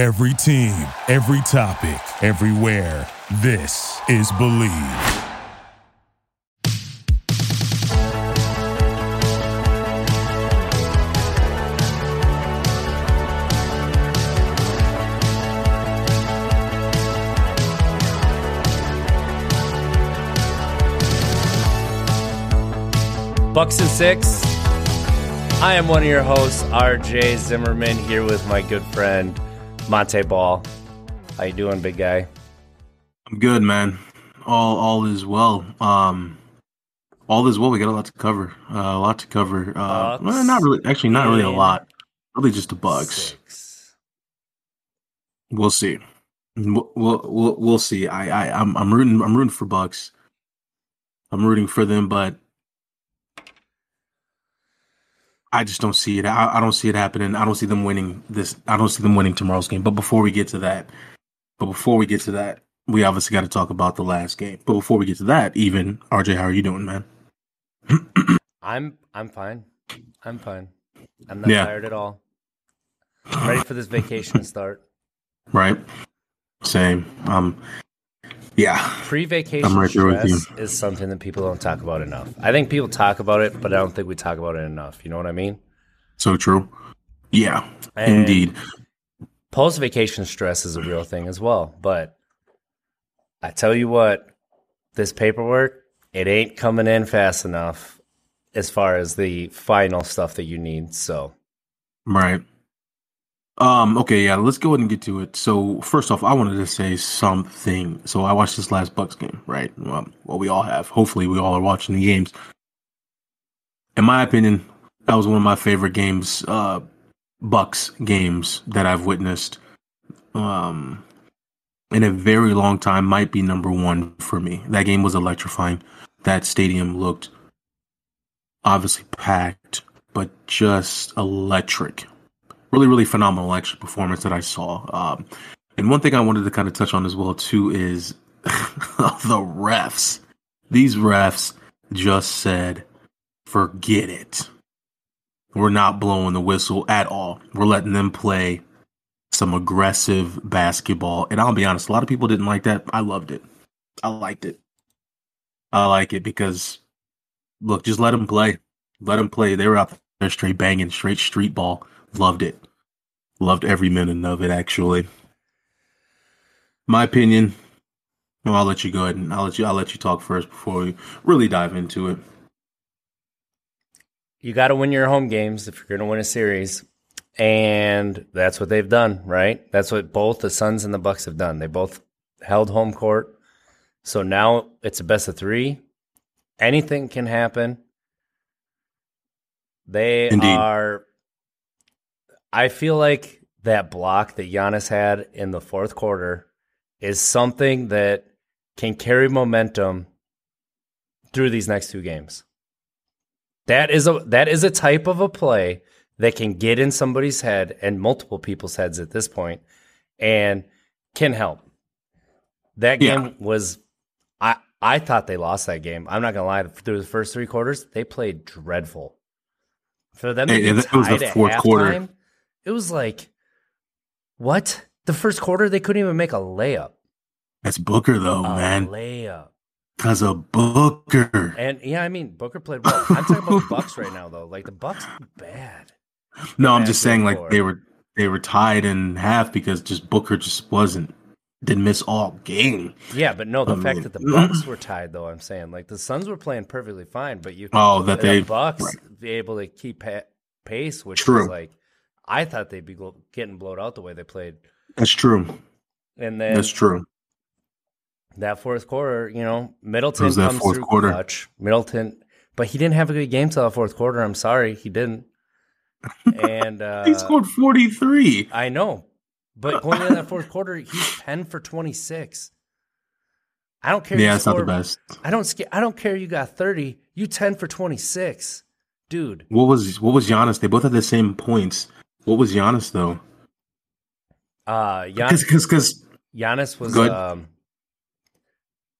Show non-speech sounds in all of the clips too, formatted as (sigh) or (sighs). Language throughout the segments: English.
Every team, every topic, everywhere. This is Believe. Bucks and Six. I am one of your hosts, RJ Zimmerman, here with my good friend Montee Ball. How you doing, big guy? I'm good, man. All all is well. Um, all is well. We got a lot to cover. Uh, a lot to cover. Uh, well, not really. Actually, not really a lot. Probably just the Bucks. Six. We'll see. We'll we'll we'll see. I I I'm I'm rooting I'm rooting for Bucks. I'm rooting for them, but I just don't see it. I, I don't see it happening. I don't see them winning this. I don't see them winning tomorrow's game. But before we get to that, but before we get to that, we obviously got to talk about the last game. But before we get to that, even RJ, how are you doing, man? (clears throat) I'm I'm fine. I'm fine. I'm not Yeah. tired at all. I'm ready for this vacation to start. Right? Same. Um. Yeah. Pre-vacation right stress is something that people don't talk about enough. I think people talk about it, but I don't think we talk about it enough. You know what I mean? So true. Yeah. And Indeed. Post-vacation stress is a real thing as well. But I tell you what, this paperwork, it ain't coming in fast enough as far as the final stuff that you need. So Right. Um, okay, yeah, let's go ahead and get to it. So first off, I wanted to say something. So I watched this last Bucks game, right? Well, well, we all have. Hopefully we all are watching the games. In my opinion, that was one of my favorite games, uh Bucks games that I've witnessed. Um in a very long time, might be number one for me. That game was electrifying. That stadium looked obviously packed, but just electric really, really phenomenal actually performance that I saw. Um, and one thing I wanted to kind of touch on as well too is (laughs) the refs. These refs just said, "Forget it. We're not blowing the whistle at all. We're letting them play some aggressive basketball." And I'll be honest, a lot of people didn't like that. I loved it. I liked it. I like it because look, just let them play. Let them play. They were out there straight banging, straight street ball. Loved it. Loved every minute of it, actually. My opinion. Well, I'll let you go ahead and I'll let you I'll let you talk first before we really dive into it. you got to win your home games if you're going to win a series. And that's what they've done, right? That's what both the Suns and the Bucks have done. They both held home court. So now it's a best of three. Anything can happen. They Indeed. are. I feel like that block that Giannis had in the fourth quarter is something that can carry momentum through these next two games. That is a that is a type of a play that can get in somebody's head and multiple people's heads at this point and can help. That Yeah. game was I I thought they lost that game. I'm not gonna lie. Through the first three quarters, they played dreadful. For them to Hey, be it was the tied at fourth quarter. halftime, it was like, what? The first quarter, they couldn't even make a layup. That's Booker though, a man. layup. Cause of Booker. And yeah, I mean Booker played well. I'm talking about Bucks right now though. Like the Bucks bad. No, I'm just saying game like they were they were tied in half because just Booker just wasn't didn't miss all game. Yeah, but no, the I fact mean- that the (clears throat) Bucks were tied though, I'm saying like the Suns were playing perfectly fine, but you Oh, that the they Bucks right. be able to keep pace, which True. was like I thought they'd be getting blowed out the way they played. That's true. And then That's true. that fourth quarter, you know, Middleton was that comes fourth through quarter. clutch. Middleton, but he didn't have a good game till the fourth quarter. I'm sorry, he didn't. And (laughs) uh, he scored 43. I know, but going into that fourth quarter, he's ten for twenty six. I don't care. Yeah, it's not the best. I don't. sca- I don't care. You got thirty. You ten for twenty six, dude. What was what was Giannis? They both had the same points. What was Giannis though? Uh, Gian- Because because Giannis was. Um,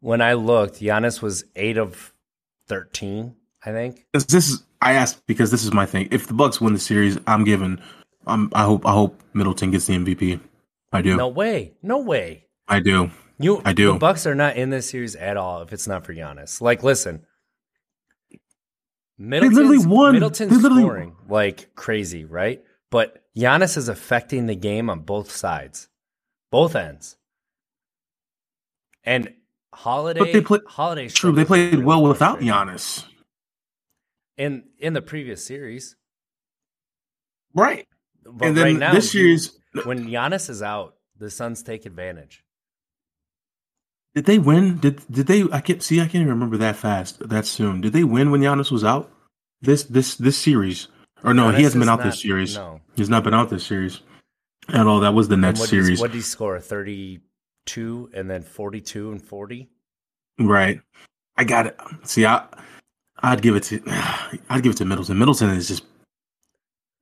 when I looked, Giannis was eight of thirteen. I think. this is I asked because this is my thing. If the Bucks win the series, I'm giving. I'm I hope I hope Middleton gets the MVP. I do. No way. No way. I do. You, I do. The Bucks are not in this series at all if it's not for Giannis. Like, listen, Middleton's, literally won. Middleton's They literally- scoring like crazy, right? But Giannis is affecting the game on both sides, both ends. And Holiday, But they play- Holiday, True, they played with well without. Giannis. in in the previous series. Right. But and then right now, this series, when Giannis is out, the Suns take advantage. did they win? Did did they? I can't see. I can't even remember that fast, that soon. Did they win when Giannis was out? This this this series, or no? Giannis he hasn't been out not- this series. No. He's not been out this series at all. That was the And Nets what did he- series, What did he score? Thirty-two and then forty-two and forty. right? I got it. See, I I'd give it to (sighs) I'd give it to Middleton. Middleton is just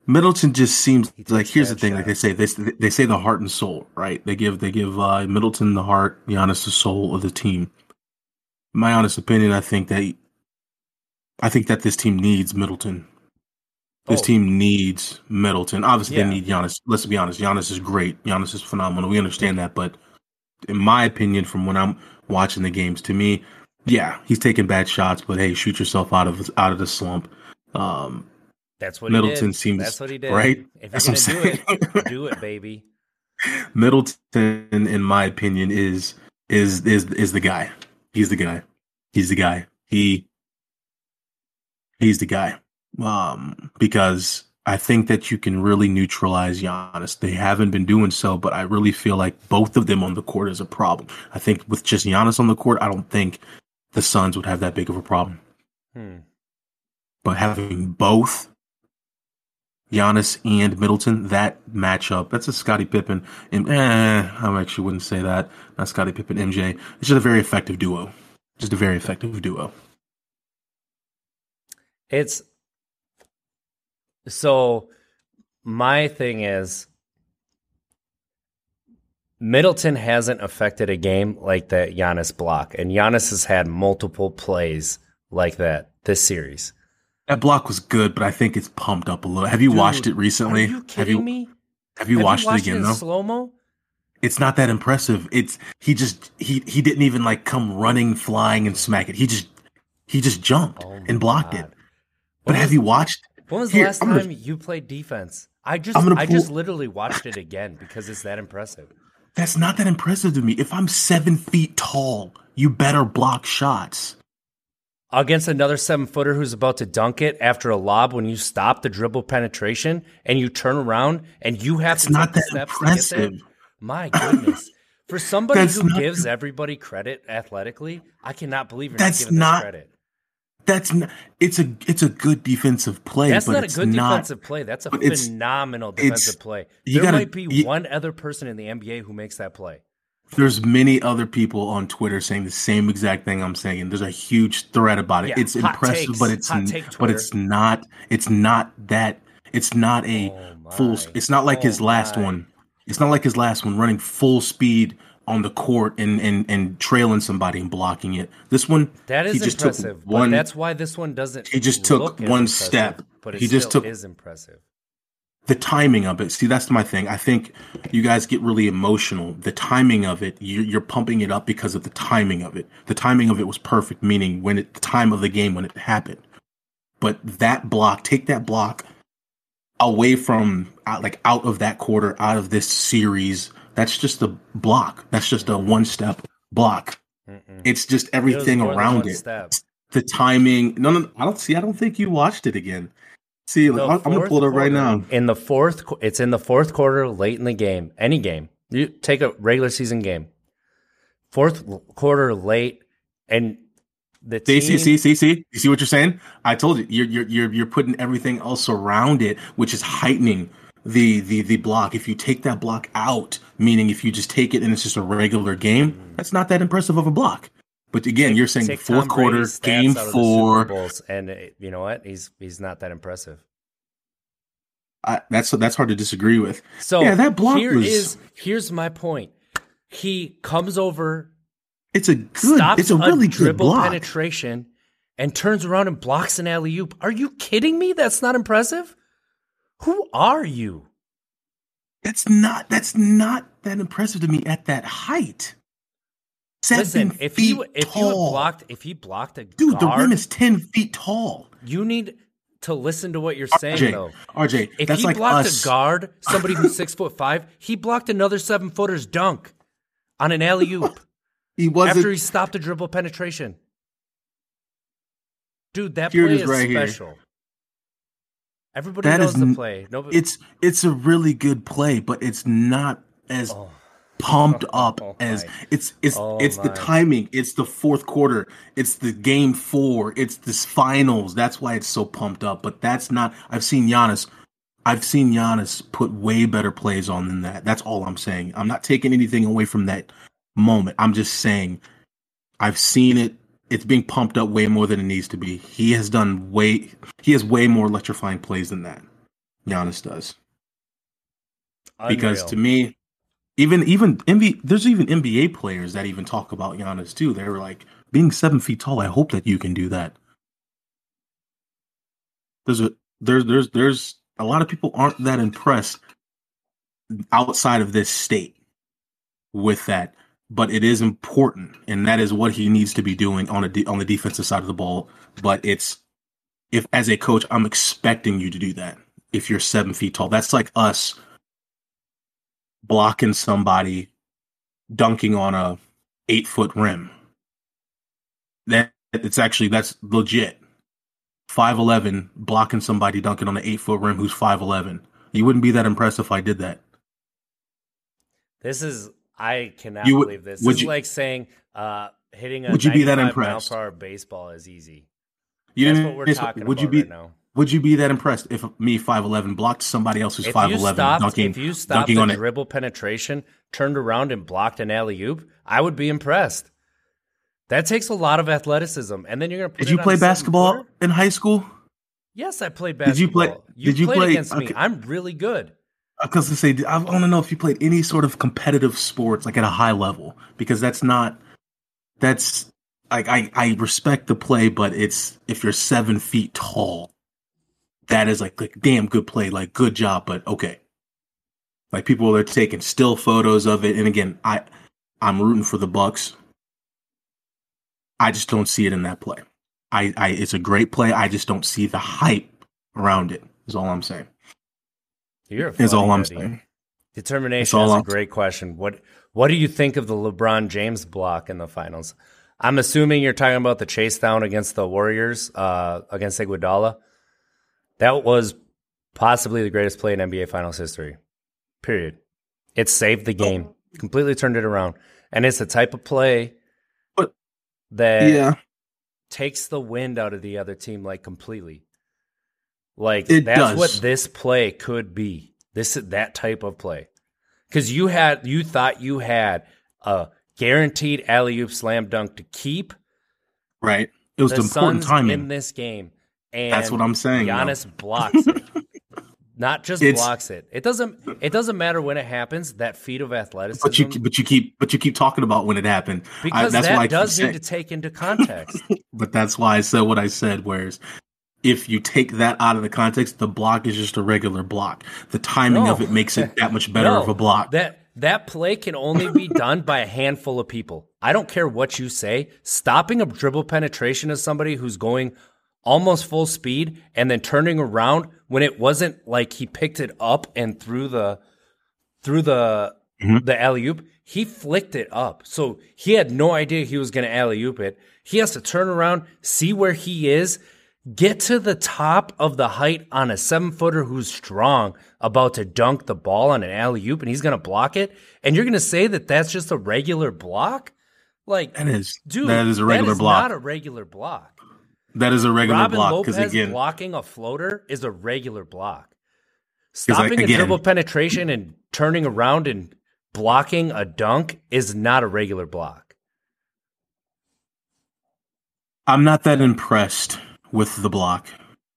Middleton just seems He like here's the thing. Like they say, they they say the heart and soul, right? They give they give uh, Middleton the heart, Giannis the soul of the team. My honest opinion, I think that I think that this team needs Middleton. This Oh. team needs Middleton. Obviously, Yeah. they need Giannis. Let's be honest. Giannis is great. Giannis is phenomenal. We understand that, but in my opinion, from when I'm watching the games, to me, yeah, he's taking bad shots. But hey, shoot yourself out of out of the slump. Um, That's what Middleton he did. seems- That's what he did. right? If That's what I'm do saying. it, (laughs) do it, baby. Middleton, in my opinion, is is is is the guy. He's the guy. He's the guy. He he's the guy. Um, because I think that you can really neutralize Giannis. They haven't been doing so, but I really feel like both of them on the court is a problem. I think with just Giannis on the court, I don't think the Suns would have that big of a problem. Hmm. But having both Giannis and Middleton, that matchup, that's a Scottie Pippen. And eh, I actually wouldn't say that. Not Scottie Pippen, MJ. It's just a very effective duo. Just a very effective duo. It's so. My thing is, Middleton hasn't affected a game like that Giannis block, and Giannis has had multiple plays like that this series. That block was good, but I think it's pumped up a little. Have you watched it recently? Are you have kidding you me? have you watched, it again in though? slow mo? it's not that impressive. It's he just he he didn't even like come running, flying, and smack it. He just he just jumped Oh and blocked God. it. But When have you watched? When was Here, the last I'm gonna- time you played defense? I just I'm I just literally watched it again because it's that impressive. That's not that impressive to me. If I'm seven feet tall, you better block shots. Against another seven footer who's about to dunk it after a lob when you stop the dribble penetration and you turn around and you have That's to not that steps to get there. impressive. My goodness. For somebody That's who gives everybody credit athletically, I cannot believe you're That's not giving not- this credit. That's not. It's a it's a good defensive play. That's not a good not, defensive play. That's a phenomenal defensive play. There gotta- might be you- one other person in the NBA who makes that play. There's many other people on Twitter saying the same exact thing I'm saying. There's a huge thread about it. Yeah, it's impressive, takes. but it's but it's not. It's not that. It's not a Oh full. It's not like his Oh last my. one. It's not like his last one running full speed on the court and and and trailing somebody and blocking it. This one That is he just impressive. took one. but that's why this one doesn't. he just took one step. But He just took- is impressive. the timing of it. See, that's my thing. I think you guys get really emotional. The timing of it, you're, you're pumping it up because of the timing of it. The timing of it was perfect, meaning when it, the time of the game when it happened. But that block, take that block away from uh, like out of that quarter, out of this series. That's just a block. That's just a one step block. Mm-mm. It's just everything than around it. step. The timing. No, no, I don't see. I don't think you watched it again. See, The I'm, gonna pull it up right now. In the fourth, it's in the fourth quarter, late in the game. Any game, you take a regular season game. Fourth quarter, late, and the See, team. see, see, see, see. You see what you're saying? I told you, you're you're you're you're putting everything else around it, which is heightening the the the block. If you take that block out, meaning if you just take it and it's just a regular game, that's not that impressive of a block. But again, you're saying take fourth Tom quarter, game out of the Super four. Bowls, and uh, you know what? He's he's not that impressive. I, that's that's hard to disagree with. So Yeah, that block here was- is- here's my point. He comes over, It's a good. stops It's a really good dribble block. penetration, and turns around and blocks an alley oop. Are you kidding me? That's not impressive. Who are you? That's not that's not that impressive to me at that height. Seven Listen, if feet he if tall. would blocked if he blocked a dude, the guard, rim is ten feet tall. you need to listen to what you're saying though. RJ, If he like blocked us. a guard, somebody who's (laughs) six foot five, he blocked another seven footer's dunk on an alley oop He wasn't. after he stopped a dribble penetration. Dude, that Here play is right here. Everybody That knows is the play. Nobody, it's it's a really good play, but it's not as Oh. pumped (laughs) oh up Oh as my. it's it's Oh it's the timing. It's the fourth quarter. It's the game four. It's this finals. That's why it's so pumped up. But that's not. I've seen Giannis. I've seen Giannis put way better plays on than that. That's all I'm saying. I'm not taking anything away from that moment. I'm just saying I've seen it. It's being pumped up way more than it needs to be. He has done way. He has way more electrifying plays than that. Giannis does because to me, even even NBA, there's even NBA players that even talk about Giannis too. They were like being seven feet tall. I hope that you can do that. There's a there's there's there's a lot of people aren't that impressed outside of this state with that, but it is important, and that is what he needs to be doing on a de- on the defensive side of the ball. But it's if as a coach, I'm expecting you to do that. If you're seven feet tall, that's like us blocking somebody dunking on a eight foot rim. That it's actually that's legit. Five eleven blocking somebody dunking on an eight foot rim who's five eleven. You wouldn't be that impressed if I did that. This is I cannot You would- believe this. would This is you- like saying uh, hitting a Would you be that 95 mile impressed? per hour baseball is easy. You That's what we're talking would about you be right now. would you be that impressed if me five eleven blocked somebody else who's If you stopped, dunking if you stopped dunking the on it? dribble penetration, turned around and blocked an alley oop, I would be impressed. That takes a lot of athleticism, and then you're gonna. Did it you play basketball in high school? Yes, I played basketball. Did you play- did you play- against me. I'm really good. Because I say I to know if you played any sort of competitive sports like at a high level because that's not that's like I I respect the play, but it's if you're seven feet tall, that is like like damn good play, like good job, but okay. Like people are taking still photos of it, and again, I I'm rooting for the Bucks. I just don't see it in that play. I, I it's a great play. I just don't see the hype around it. Is all I'm saying. You're Is all I'm saying. Determination is a I'm- great question. What What do you think of the LeBron James block in the finals? I'm assuming you're talking about the chase down against the Warriors uh, against Iguodala. That was possibly the greatest play in NBA Finals history. Period. It saved the game. Completely turned it around, and it's the type of play that Yeah. takes the wind out of the other team like completely. Like It that's does. what this play could be. This that type of play. Cuz you had you thought you had a guaranteed alley-oop slam dunk to keep Right. It was the important Suns timing. in this game. And That's what I'm saying, though. Giannis blocks it. (laughs) Not just It's- blocks it. It doesn't it doesn't matter when it happens, that feat of athleticism. but you but you keep but you keep talking about when it happened. I- because that's that keep does need to take into context. (laughs) but that's why I said what I said. Whereas if you take that out of the context, the block is just a regular block. The timing No. of it makes it that much (laughs) better No, of a block. That that play can only be done by a handful of people. I don't care what you say. Stopping a dribble penetration of somebody who's going almost full speed and then turning around when it wasn't like he picked it up and threw the through the Mhm. the alley oop. He flicked it up, so he had no idea he was going to alley oop it. He has to turn around, see where he is, get to the top of the height on a seven footer who's strong, about to dunk the ball on an alley oop, and he's going to block it. And you're going to say that that's just a regular block? Like, that is dude, that is a regular that is block. not a regular block. that is a regular Robin block because again, blocking a floater is a regular block. like, Stopping a again- dribble penetration and turning around and blocking a dunk is not a regular block. I'm not that impressed with the block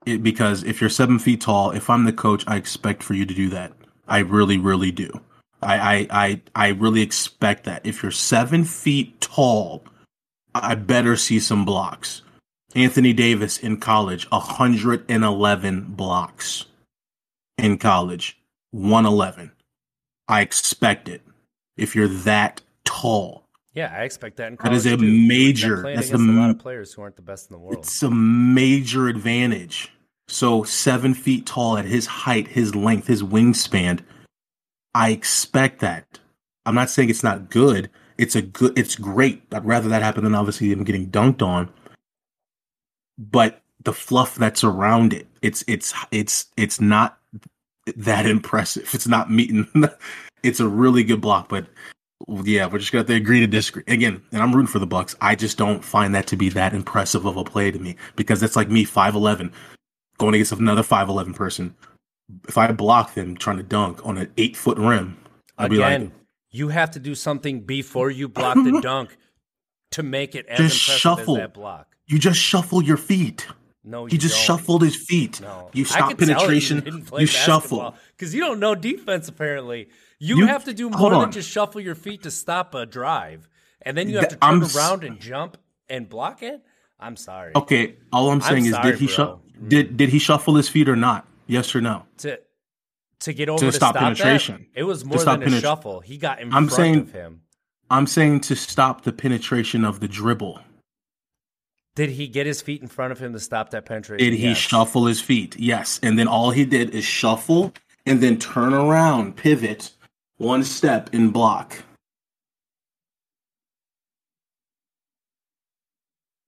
it, because if you're seven feet tall, if I'm the coach, I expect for you to do that. I really, really do. I, I, I, I really expect that. If you're seven feet tall, I better see some blocks. Anthony Davis in college, 111 blocks in college, 111. I expect it. If you're that tall, Yeah, I expect that in That is a too. Major- that's the a lot of players who aren't the best in the world. it's a major advantage. So seven feet tall at his height, his length, his wingspan. I expect that. I'm not saying it's not good. It's a good. It's great. I'd rather that happen than obviously him getting dunked on. But the fluff that's around it, it's it's it's it's not that impressive. It's not meeting. (laughs) it's a really good block, but yeah, we're just gonna have to agree to disagree again. And I'm rooting for the Bucks. I just don't find that to be that impressive of a play to me because that's like me five eleven going against another five eleven person. If I block them trying to dunk on an eight foot rim, I'd be Again, like, you have to do something before you block the (laughs) dunk to make it as Just impressive shuffle. as that block. you just shuffle your feet. No, you He just don't. shuffled his feet. No, You stop penetration. You, shuffle. because you don't know defense. Apparently, you, You- have to do more than on. just shuffle your feet to stop a drive, and then you have to turn I'm around and jump and block it. I'm sorry. Okay, all I'm saying is, sorry, did he shuffle? Did did he shuffle his feet or not? Yes or no? To to get over To to, stop that, penetration. it was more stop than a penet- shuffle. He got in I'm front saying- of him. I'm saying to stop the penetration of the dribble. Did he get his feet in front of him to stop that penetration? Did he Yes. shuffle his feet? Yes. And then all he did is shuffle and then turn around, pivot one step in block.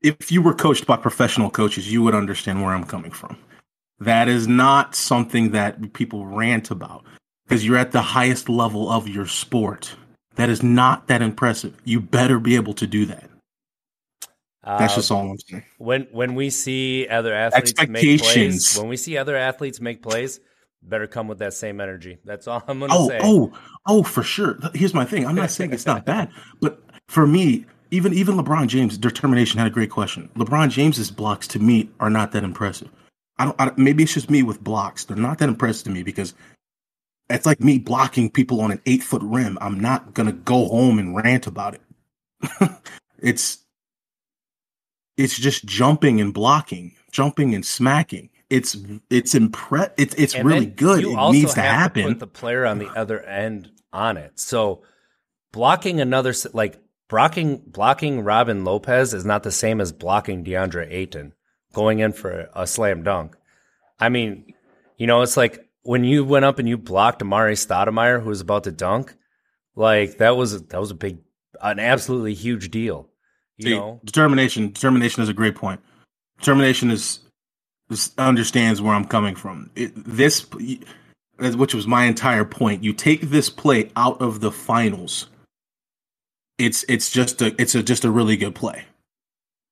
If you were coached by professional coaches, you would understand where I'm coming from. That is not something that people rant about because you're at the highest level of your sport. That is not that impressive. You better be able to do that. That's just all I'm saying. Um, when when we see other athletes make plays, when we see other athletes make plays, better come with that same energy. That's all (laughs) I'm gonna Oh, say. oh, oh, for sure. Here's my thing. I'm not saying it's not (laughs) bad, but for me, even even LeBron James' determination had a great question. LeBron James's blocks to me are not that impressive. I don't. I, maybe it's just me with blocks. They're not that impressive to me because it's like me blocking people on an eight foot rim. I'm not gonna go home and rant about it. (laughs) it's it's just jumping and blocking, jumping and smacking. It's it's impre- It's it's And really good. It needs to happen. put the player on the other end on it. So blocking another like blocking blocking Robin Lopez is not the same as blocking DeAndre Ayton going in for a slam dunk. I mean, you know, it's like when you went up and you blocked Amar'e Stoudemire who was about to dunk, like that was that was a big an absolutely huge deal. You See, know, determination. Determination is a great point. Determination is understands where I'm coming from. It, this, which was my entire point. You take this play out of the finals. It's it's just a it's a just a really good play,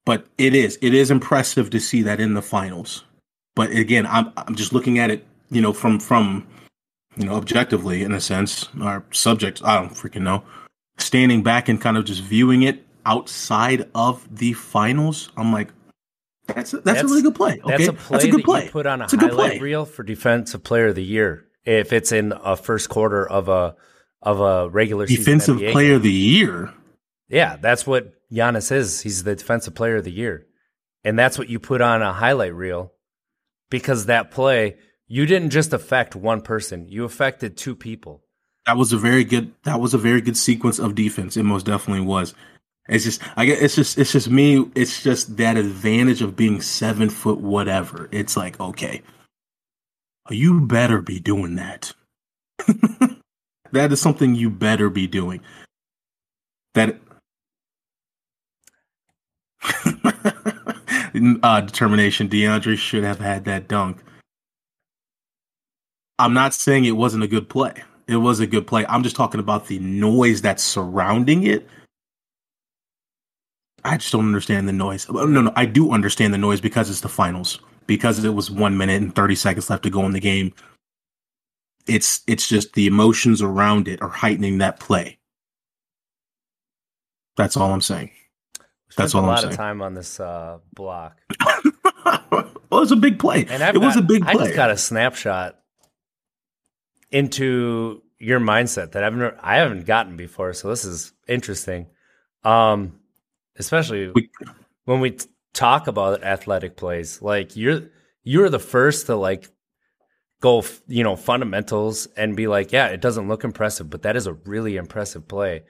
but it is it is impressive to see that in the finals. But again, I'm I'm just looking at it, you know, from from you know objectively in a sense, or subject. I don't freaking know. Standing back and kind of just viewing it outside of the finals, I'm like, that's a, that's, a really good play. Okay, That's a play that's a good that play. you put on a It's highlight play. reel for defensive player of the year if it's in a first quarter of a of a regular Defensive season NBA player game. of the year. Yeah, that's what Giannis is. He's the defensive player of the year, and that's what you put on a highlight reel because that play you didn't just affect one person; you affected two people. That was a very good. That was a very good sequence of defense. It most definitely was. It's just, I get, it's just, it's just me. It's just that advantage of being seven foot, whatever. It's like, okay, you better be doing that. (laughs) that is something you better be doing. That (laughs) uh, determination. DeAndre should have had that dunk. I'm not saying it wasn't a good play. It was a good play. I'm just talking about the noise that's surrounding it. I just don't understand the noise. No, no, I do understand the noise because it's the finals. Because it was one minute and 30 seconds left to go in the game. It's it's just the emotions around it are heightening that play. That's all I'm saying. That's all a I'm lot saying. of time on this uh, block, (laughs) well, it was a big play. and I've it was a big play. I just got a snapshot into your mindset that I've never, I haven't gotten before. So this is interesting, um, especially We- when we t- talk about athletic plays. Like you're you're the first to like go, you know, fundamentals and be like, yeah, it doesn't look impressive, but that is a really impressive play.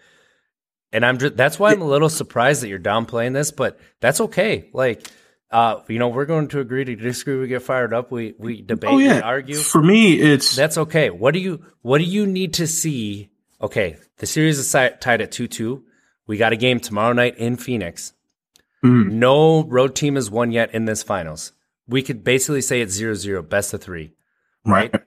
And I'm just that's why I'm a little surprised that you're downplaying this, but that's okay. Like, uh, you know, we're going to agree to disagree. We get fired up. We we debate. Oh, yeah. We argue. For me, it's that's okay. What do you What do you need to see? Okay, the series is tied at two two. We got a game tomorrow night in Phoenix. Mm. No road team has won yet in this finals. We could basically say it's zero zero, best of three. Right. right.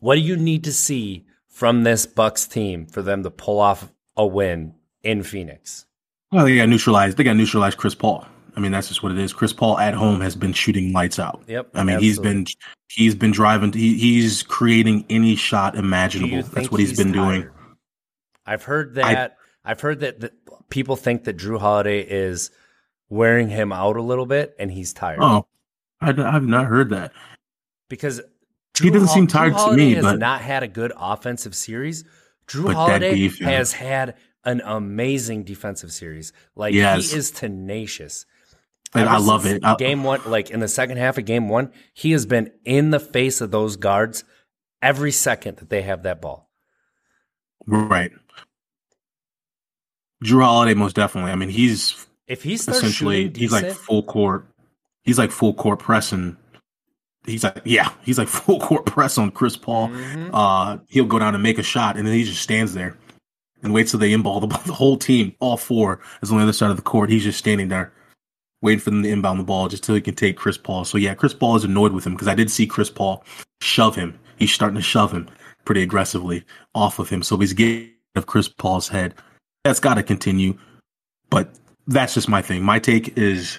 What do you need to see from this Bucks team for them to pull off a win in Phoenix? Well, they got neutralized. They got neutralized Chris Paul. I mean, that's just what it is. Chris Paul at home has been shooting lights out. Yep. I mean, absolutely. he's been he's been driving. He, he's creating any shot imaginable. That's what he's been tired? doing. I've heard that. I, have heard that, that people think that Jrue Holiday is wearing him out a little bit, and he's tired. Oh, I, have not heard that because Jrue he doesn't Hol- seem tired to me. Has but not had a good offensive series. Jrue Holiday has had an amazing defensive series. Like yes. he is tenacious. And I love it. I, game one, like in the second half of game one, he has been in the face of those guards every second that they have that ball. Right. Jrue Holiday, most definitely. I mean, he's if he's essentially he's like full court. He's like full court pressing. He's like yeah, he's like (laughs) full court press on Chris Paul. Mm-hmm. Uh, he'll go down and make a shot, and then he just stands there and waits till they inball the, (laughs) ball. the whole team, all four, is on the other side of the court. He's just standing there waiting for them to inbound the ball just till he can take Chris Paul. So yeah, Chris Paul is annoyed with him because I did see Chris Paul shove him. He's starting to shove him pretty aggressively off of him. So he's getting of Chris Paul's head. That's got to continue. But that's just my thing. My take is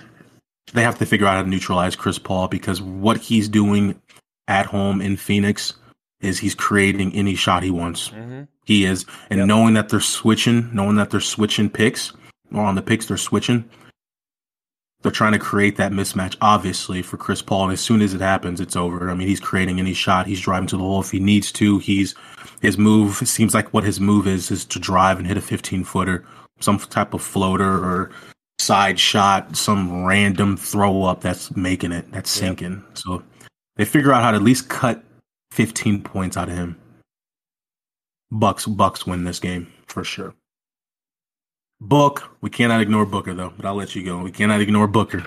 they have to figure out how to neutralize Chris Paul because what he's doing at home in Phoenix is he's creating any shot he wants. Mm-hmm. He is, and yep. knowing that they're switching, knowing that they're switching picks or on the picks they're switching, they're trying to create that mismatch, obviously, for Chris Paul. And as soon as it happens, it's over. I mean, he's creating any shot. He's driving to the hole if he needs to. He's his move seems like what his move is is to drive and hit a 15 footer, some type of floater or side shot, some random throw up that's making it, that's sinking. Yep. So they figure out how to at least cut 15 points out of him. Bucks Bucks win this game for sure. Book, we cannot ignore Booker though, but I'll let you go. We cannot ignore Booker.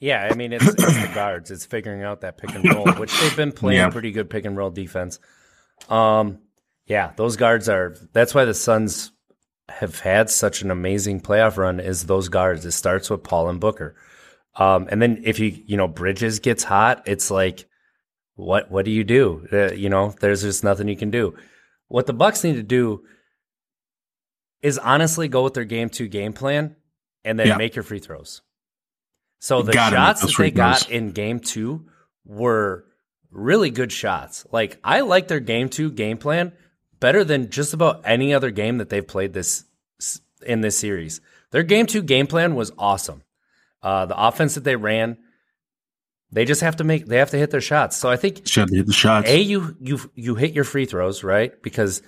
Yeah, I mean it's, it's the guards. It's figuring out that pick and (laughs) roll, which they've been playing yeah. pretty good pick and roll defense. Um, yeah, those guards are. That's why the Suns have had such an amazing playoff run. Is those guards? It starts with Paul and Booker, um, and then if you you know Bridges gets hot, it's like, what what do you do? Uh, you know, there's just nothing you can do. What the Bucks need to do is honestly go with their game two game plan and then yeah. make your free throws. So the shots that they got in game two were really good shots. Like I like their game two game plan better than just about any other game that they've played this in this series. Their game two game plan was awesome. Uh, the offense that they ran, they just have to make they have to hit their shots. So I think should hit the shots. A you you you hit your free throws right because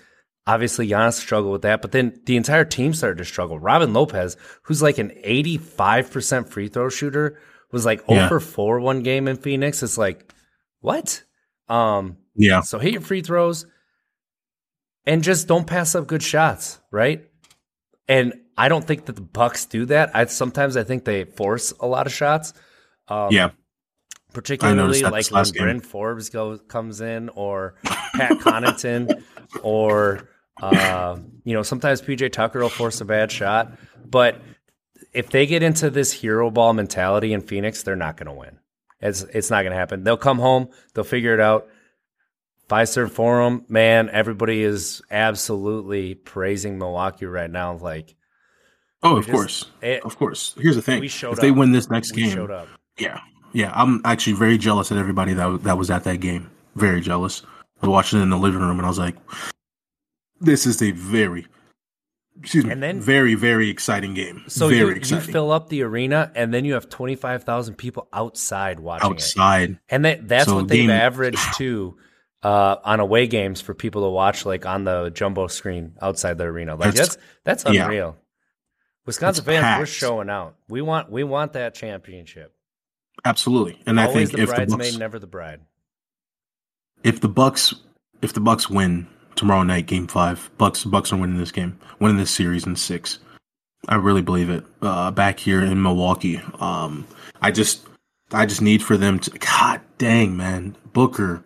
Obviously, Giannis struggled with that, but then the entire team started to struggle. Robin Lopez, who's like an 85% free throw shooter, was like yeah. over 4 one game in Phoenix. It's like, what? Um, yeah. So hit your free throws and just don't pass up good shots, right? And I don't think that the Bucks do that. I sometimes I think they force a lot of shots. Um, yeah. Particularly like when Bryn Forbes goes comes in or Pat Connaughton (laughs) or uh, you know, sometimes PJ Tucker will force a bad shot, but if they get into this hero ball mentality in Phoenix, they're not going to win. It's it's not going to happen. They'll come home, they'll figure it out. Fiserv Forum, man, everybody is absolutely praising Milwaukee right now. Like, oh, of just, course, it, of course. Here's the thing: if they win this next we game, yeah, yeah, I'm actually very jealous at everybody that that was at that game. Very jealous. I was watching it in the living room, and I was like, this is a very excuse me, and then very very exciting game. So very you, exciting. you fill up the arena, and then you have twenty five thousand people outside watching outside, it. and that, that's so what they've game, averaged (sighs) too uh, on away games for people to watch, like on the jumbo screen outside the arena. Like that's that's, that's unreal. Yeah. Wisconsin it's fans, packed. we're showing out. We want we want that championship. Absolutely, and Always I think the if bridesmaid, the Bucks, never the bride. if the Bucks if the Bucks win tomorrow night, Game Five, Bucks Bucks are winning this game, winning this series in six. I really believe it. Uh, back here in Milwaukee, um, I just I just need for them to. God dang, man, Booker.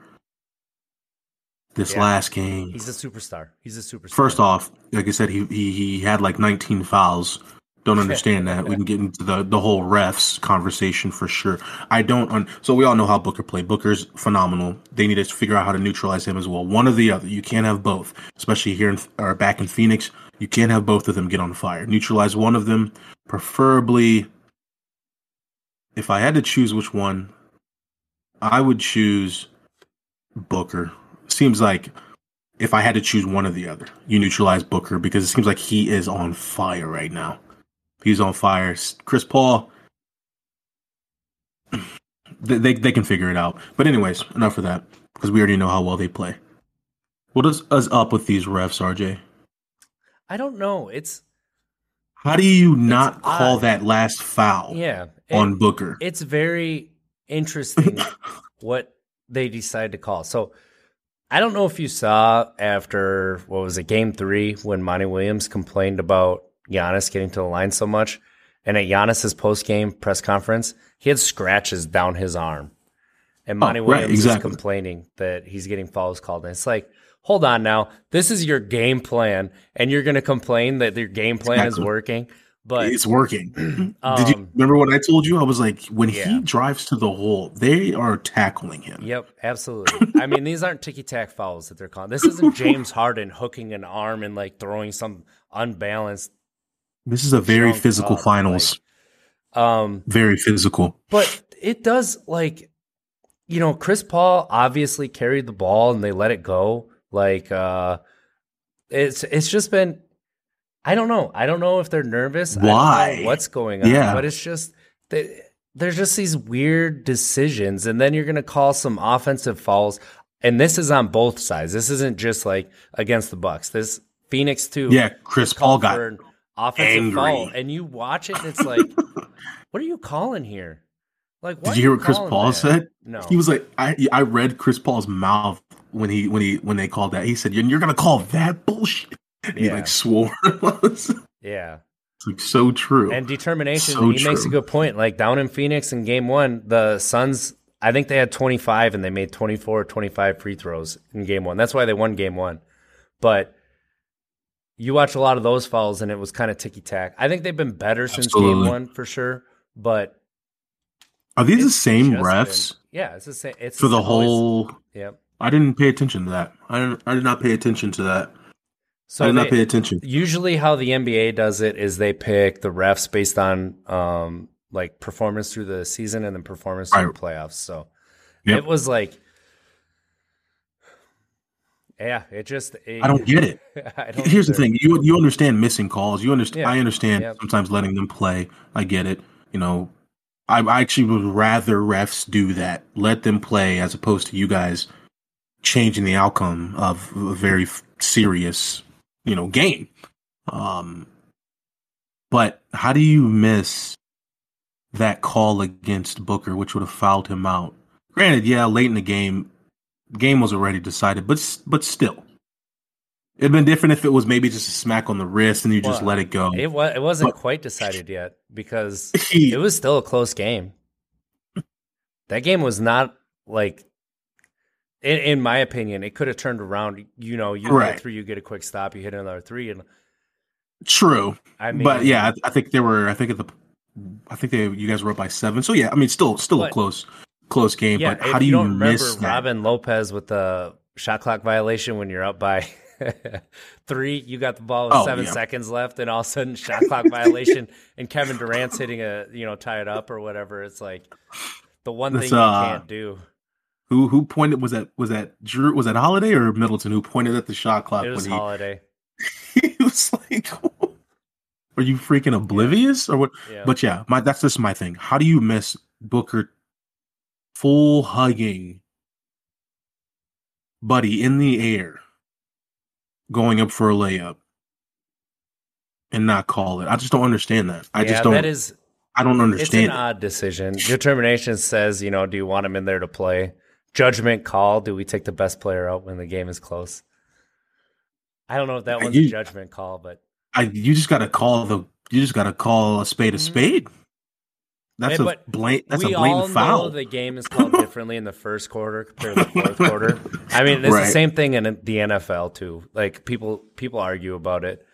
This Yeah. last game, He's a superstar. He's a superstar. First off, like I said, he he, he had like 19 fouls. Don't understand that. We can get into the the whole refs conversation for sure. I don't. Un- so we all know how Booker played. Booker's phenomenal. They need to figure out how to neutralize him as well. One or the other. You can't have both. Especially here in or back in Phoenix, you can't have both of them get on fire. Neutralize one of them, preferably. If I had to choose which one, I would choose Booker. Seems like if I had to choose one or the other, you neutralize Booker because it seems like he is on fire right now. He's on fire. Chris Paul, they, they they can figure it out. But anyways, enough of that because we already know how well they play. What is us up with these refs, RJ? I don't know. It's How do you not call odd. that last foul yeah. on Booker? it's very interesting (laughs) what they decide to call. So I don't know if you saw after what was it, game three, when Monty Williams complained about Giannis getting to the line so much. And at Giannis's post game press conference, he had scratches down his arm. And Monty Oh, right, Williams exactly. is complaining that he's getting fouls called. And it's like, hold on now. This is your game plan, and you're going to complain that your game plan is working. But it's working. (clears throat) Did you um, remember what I told you? I was like, when Yeah. he drives to the hole, they are tackling him. Yep, absolutely. I mean, these aren't ticky tack fouls that they're calling. This isn't (laughs) James Harden hooking an arm and like throwing some unbalanced. This is a very physical up, finals. Um, very physical. but it does like, you know, Chris Paul obviously carried the ball and they let it go. Like, uh, it's it's just been. I don't know. I don't know if they're nervous. I don't know Why? what's going on? Yeah. but it's just they, there's just these weird decisions, and then you're going to call some offensive fouls, and this is on both sides. This isn't just like against the Bucks. This Phoenix too. Yeah, Chris Paul got offensive angry. foul, and you watch it, and it's like, (laughs) what are you calling here? Like, Did you hear what Chris Paul that? said? No, He was like, I I read Chris Paul's mouth when he when he when they called that. He said, "You're, you're gonna call that bullshit." He Yeah. like swore. (laughs) yeah. It's like so true. And determination, So he makes a good point. Like down in Phoenix in game one, the Suns, I think they had 25 and they made 24 or 25 free throws in game one. That's why they won game one. But you watch a lot of those fouls and it was kind of ticky tack. I think they've been better since game one for sure. But Are these the same refs been- yeah, it's the same. It's for the always- whole? Yep. I didn't pay attention to that. I didn't. I did not pay attention to that. So I did they- not pay attention. usually how the NBA does it is they pick the refs based on um like performance through the season and then performance through Right. the playoffs. So Yep. it was like yeah, it just it, I don't get it. (laughs) Don't Here's the thing: you you understand missing calls. You understand. Yeah. I understand Yep. sometimes letting them play. I get it. You know, I, I actually would rather refs do that, let them play, as opposed to you guys changing the outcome of a very serious, you know, game. Um, but how do you miss that call against Booker, which would have fouled him out? Granted, yeah, late in the game, game was already decided, but but still. It'd been different if it was maybe just a smack on the wrist and you just let it go. It was it wasn't But- quite decided yet because (laughs) it was still a close game. That game was not like in, in my opinion, it could have turned around. You know, you Right. hit three, you get a quick stop, you hit another three, and True, I mean, but yeah, I, I think they were. I think at the, I think they you guys were up by seven. So yeah, I mean, still still But- close close game. Yeah, but how do you, you, miss that? Robin Lopez with the shot clock violation when you're up by (laughs) three, you got the ball with Oh, seven yeah. seconds left, and all of a sudden shot clock (laughs) violation, and Kevin Durant's hitting a you know tie it up or whatever. It's like the one thing you uh, can't do. Who who pointed was that was that Jrue was that Holiday or Middleton who pointed at the shot clock It was when he, holiday. (laughs) he was like, "Are you freaking oblivious or what?" Yeah. But yeah, my that's just my thing. How do you miss Booker full hugging Buddy in the air, going up for a layup, and not call it? I just don't understand that. I yeah, just don't. that is I don't understand. it's an it. odd decision. Determination says, you know, do you want him in there to play? judgment call. Do we take the best player out when the game is close? I don't know if that one's You- a judgment call, but I you just gotta call the you just gotta call a spade a mm-hmm. spade. That's Hey, a blatant that's a we all blatant know foul. the game is called differently in the first quarter compared to the fourth (laughs) quarter. I mean, it's Right. the same thing in the NFL too. Like people people argue about it.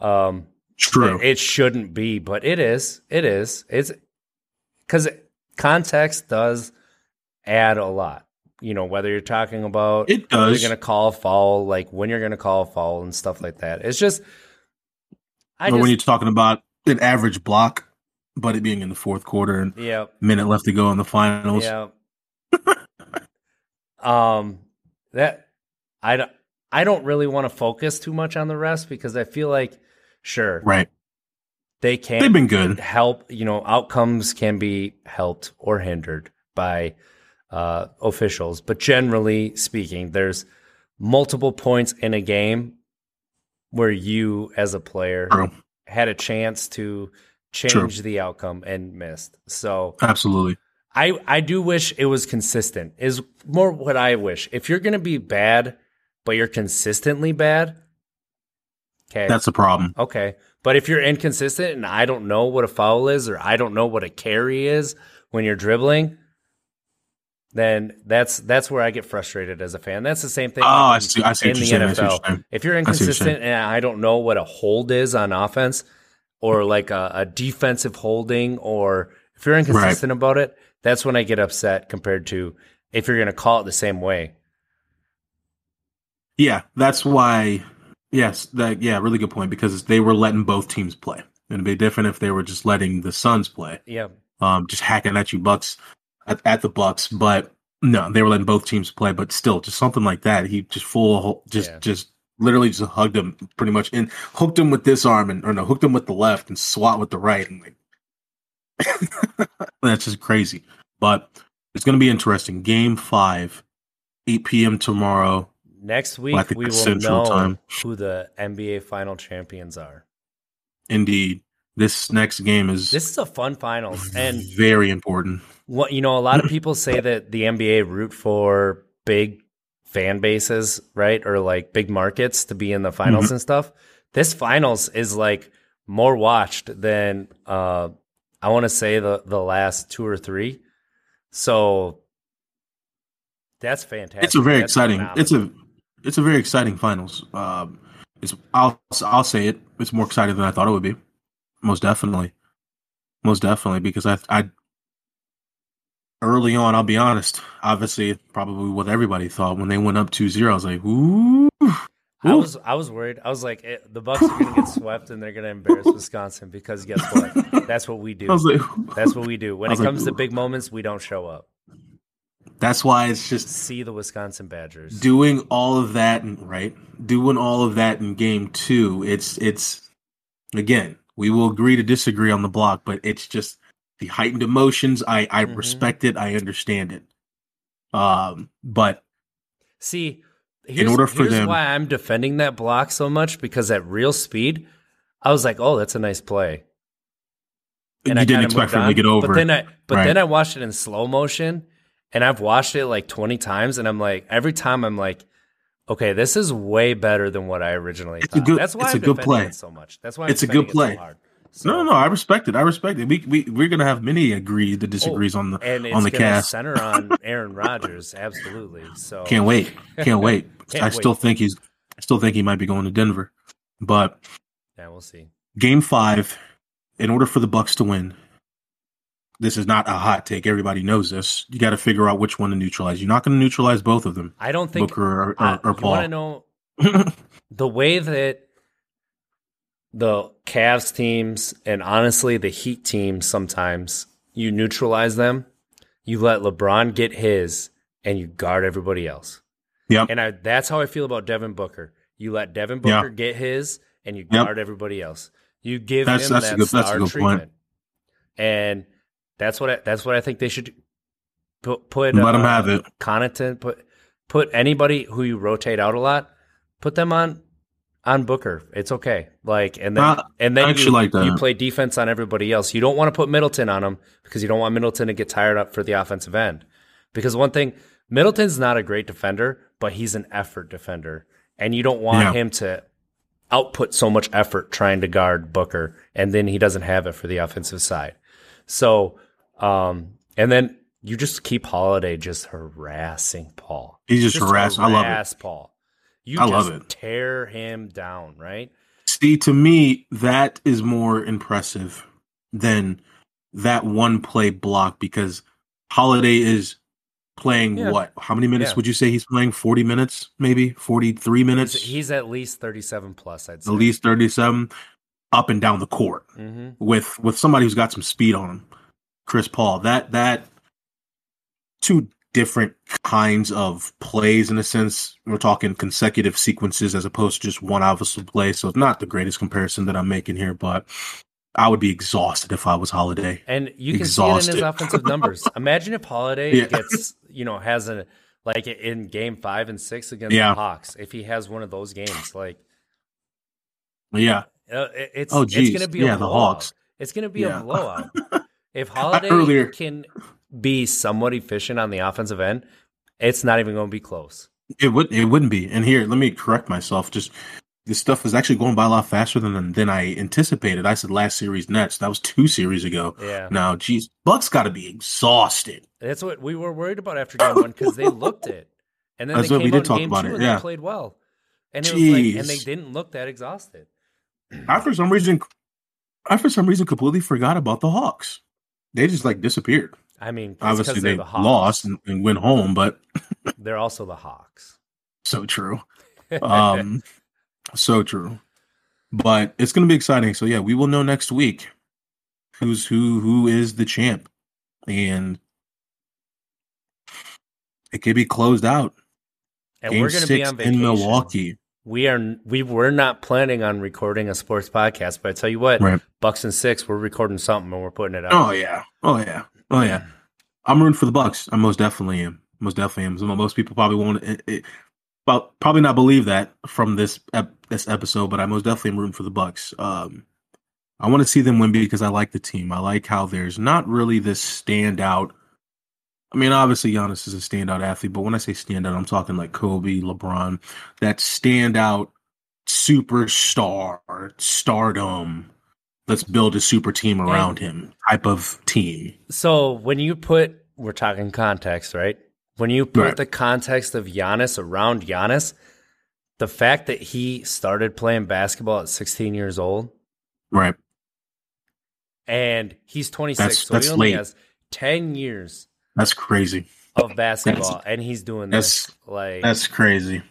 Um, True. It shouldn't be, but it is. It is. It's because context does add a lot. You know, whether you're talking about It does. you're going to call a foul, like when you're going to call a foul and stuff like that. It's just, I just, when you're talking about an average block, but it being in the fourth quarter and yeah, minute left to go in the finals. yeah. (laughs) um, that I don't, I don't really want to focus too much on the rest because I feel like, sure, Right. they can They've been good. help you know outcomes can be helped or hindered by uh, officials but generally speaking there's multiple points in a game where you as a player True. had a chance to change the outcome and missed so Absolutely. i i do wish it was consistent is more what i wish if you're going to be bad but you're consistently bad okay That's the problem. Okay. But if you're inconsistent and I don't know what a foul is or I don't know what a carry is when you're dribbling, then that's that's where I get frustrated as a fan. That's the same thing Oh, I in- see. I see in the you're. I NFL. you're. If you're see what you're inconsistent saying. and I don't know what a hold is on offense or like a, a defensive holding or if you're inconsistent about it, that's when I get upset compared to if you're going to call it the same way. Yeah, that's why. Yes, that yeah, really good point because they were letting both teams play. It'd be different if they were just letting the Suns play, Yeah. um, just hacking at you Bucks at, at the Bucks. But no, they were letting both teams play. But still, just something like that. He just full, just Yeah. just literally just hugged him pretty much and hooked him with this arm and or no, hooked him with the left and swat with the right and like (laughs) that's just crazy. But it's going to be interesting. Game five, eight p.m. tomorrow. Next week Well, I think we will Central know Time. who the NBA final champions are. Indeed, this next game is This is a fun finals, and very important. what you know, a lot of people say that the NBA root for big fan bases, right, or like big markets to be in the finals and stuff. This finals is like more watched than uh, I want to say the the last two or three. So that's fantastic. It's a very That's exciting. phenomenal. It's a it's a very exciting finals. Um, it's I'll I'll say it. It's more exciting than I thought it would be. Most definitely, most definitely because I I early on. I'll be honest. Obviously, probably what everybody thought when they went up 2-0, I was like, ooh. I was I was worried. I was like, eh, the Bucks are going to get swept and they're going to embarrass Wisconsin because guess (laughs) what? That's what we do. Like, That's what we do. (laughs) When it was like, comes to big moments, we don't show up. that's why it's just See the Wisconsin Badgers. doing all of that and right doing all of that in game two it's it's again we will agree to disagree on the block but it's just the heightened emotions i i Mhm. respect it i understand it um but See, here's, order for them- why I'm defending that block so much because at real speed, I was like, "Oh, that's a nice play." you I didn't expect for him to get over But then I, but Right. then I watched it in slow motion, and I've watched it like 20 times, and I'm like, every time I'm like, okay, this is way better than what I originally It's a thought. good- That's why it's I'm a good defending play. it so much. That's why I'm It's a good it so hard. no no no i respect it i respect it we, we we're gonna have many agree to oh, disagrees on the and on the cast center on (laughs) Aaron Rodgers, absolutely. So can't wait can't wait (laughs) Can't i still wait. think he's i still think he might be going to denver but Yeah, we'll see. game five, in order for the Bucks to win, this is not a hot take. Everybody knows this. You got to figure out which one to neutralize. You're not going to neutralize both of them, I don't think Booker or, or, I- or you to know (laughs) the way that the Cavs teams and honestly the Heat teams sometimes you neutralize them. You let LeBron get his and you guard everybody else. Yep. And I, that's how I feel about Devin Booker. You let Devin. Booker get his and you Yep. guard everybody else. You give That's- him that's a that good- star point. treatment. And that's what I, that's what I think they should put put Let uh, have it. Connaughton put put anybody who you rotate out a lot, put them on on Booker. It's okay. Like and then and then you, like you play defense on everybody else. You don't want to put Middleton on him because you don't want Middleton to get tired up for the offensive end. Because one thing Middleton's not a great defender, but he's an effort defender. And you don't want Yeah. him to output so much effort trying to guard Booker, and then he doesn't have it for the offensive side. So, um, and then you just keep Holiday just harassing Paul. He's just harassing. I love it. Paul. You I just love it. tear him down, right? See, to me, that is more impressive than that one play block because Holiday is playing Yeah. what? How many minutes Yeah. would you say he's playing? 40 minutes, maybe? 43 minutes? He's, he's at least 37 plus, I'd say. at least 37 up and down the court hmm with with somebody who's got some speed on him. Chris Paul. That that two different kinds of plays in a sense. We're talking consecutive sequences as opposed to just one obvious play. So it's not the greatest comparison that I'm making here, but I would be exhausted if I was Holiday. And you can see it in his offensive numbers. (laughs) Imagine if Holiday Yeah. gets, you know, has a like in game five and six against Yeah. the Hawks. If he has one of those games, like Yeah. uh, it's Oh, it's going to be Yeah, a the blowout. Hawks. It's going to be Yeah. a (laughs) blowout. If Holiday Earlier- can be somewhat efficient on the offensive end, it's not even going to be close. It would it wouldn't be. And here, let me correct myself. Just this stuff is actually going by a lot faster than than I anticipated. I said last series Nets. That was two series ago. Yeah, Now, geez, Bucks got to be exhausted. that's what we were worried about after game one because they looked it, and then That's they what we came did out in talk game about two it, and yeah. they played well, and it was like, and they didn't look that exhausted. I for some reason, I for some reason completely forgot about the Hawks. They just like disappeared. I mean, obviously they the lost and, and went home, but (laughs) They're also the Hawks. so true. (laughs) Um, so true. But it's going to be exciting. So yeah, we will know next week who's who who is the champ, and it could be closed out. and Game we're going to be on vacation in Milwaukee. We are we were not planning on recording a sports podcast, but I tell you what, Right. Bucks and Six, we're recording something and we're putting it out. Oh yeah. Oh yeah. Oh yeah. I'm rooting for the Bucks. I most definitely am. Most definitely am. Some- Most people probably won't. Well, probably not believe that from this ep, this episode, but I most definitely am rooting for the Bucks. Um, I want to see them win because I like the team. I like how there's not really this standout. I mean, obviously Giannis is a standout athlete, but when I say standout, I'm talking like Kobe, LeBron, that standout superstar, stardom. Let's build a super team around him type of team. So when you put, we're talking context, right? When you put Right. the context of Giannis around Giannis, the fact that he started playing basketball at 16 years old Right. and he's 26, That's- so that's he only late. has 10 years That's crazy. of basketball, and he's doing that's- this. Like That's crazy.